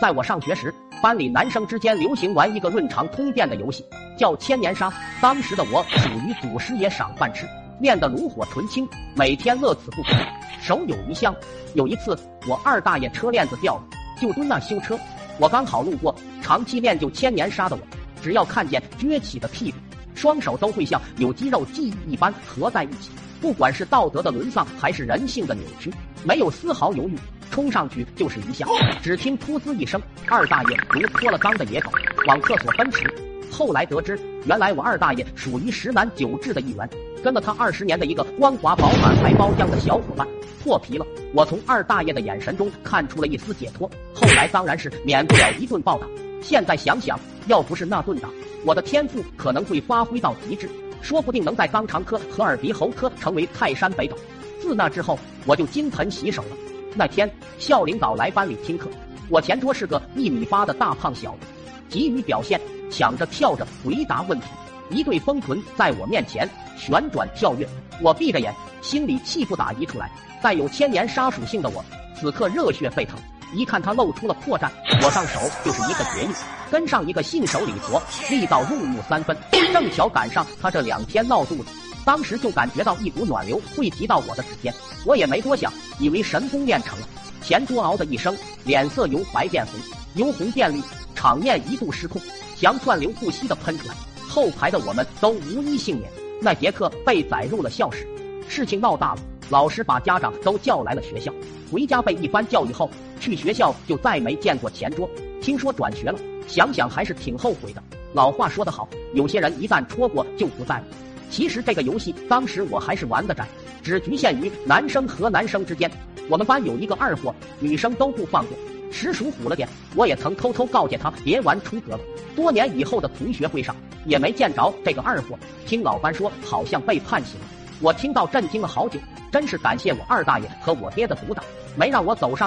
在我上学时，班里男生之间流行玩一个润肠通便的游戏，叫千年杀。当时的我属于祖师爷赏饭吃，练得炉火纯青，每天乐此不疲，手有余香。有一次，我二大爷车链子掉了，就蹲那修车，我刚好路过，长期练就千年杀的我，只要看见撅起的屁股，双手都会像有肌肉记忆一般合在一起。不管是道德的沦丧，还是人性的扭曲，没有丝毫犹豫，冲上去就是一下。只听噗呲一声，二大爷如脱了缰的野狗，往厕所奔驰。后来得知，原来我二大爷属于十男九痔的一员，跟了他二十年的一个光滑饱满还包浆的小伙伴破皮了。我从二大爷的眼神中看出了一丝解脱。后来当然是免不了一顿暴打。现在想想，要不是那顿打，我的天赋可能会发挥到极致。说不定能在肛肠科和耳鼻喉科成为泰山北斗。自那之后，我就金盆洗手了。那天校领导来班里听课，我前桌是个一米八的大胖小子，急于表现，抢着跳着回答问题，一对丰臀在我面前旋转跳跃。我闭着眼，心里气不打一处来。带有千年杀属性的我，此刻热血沸腾。一看他露出了破绽，我上手就是一个绝育，跟上一个信手礼佛，力道入木三分。正巧赶上他这两天闹肚子，当时就感觉到一股暖流汇集到我的指尖，我也没多想，以为神功练成了。前桌嗷的一声，脸色由白变红，由红变绿，场面一度失控，强窜流不息的喷出来。后排的我们都无一幸免，那节课被载入了校史。事情闹大了，老师把家长都叫来了学校。回家被一番教育后，去学校就再没见过前桌。听说转学了，想想还是挺后悔的。老话说得好，有些人一旦戳过就不在了。其实这个游戏当时我还是玩得窄，只局限于男生和男生之间。我们班有一个二货，女生都不放过，实属虎了点。我也曾偷偷告诫他别玩出格了。多年以后的同学会上，也没见着这个二货。听老班说，好像被判刑了。我听到震惊了好久，真是感谢我二大爷和我爹的阻挡，没让我走上一。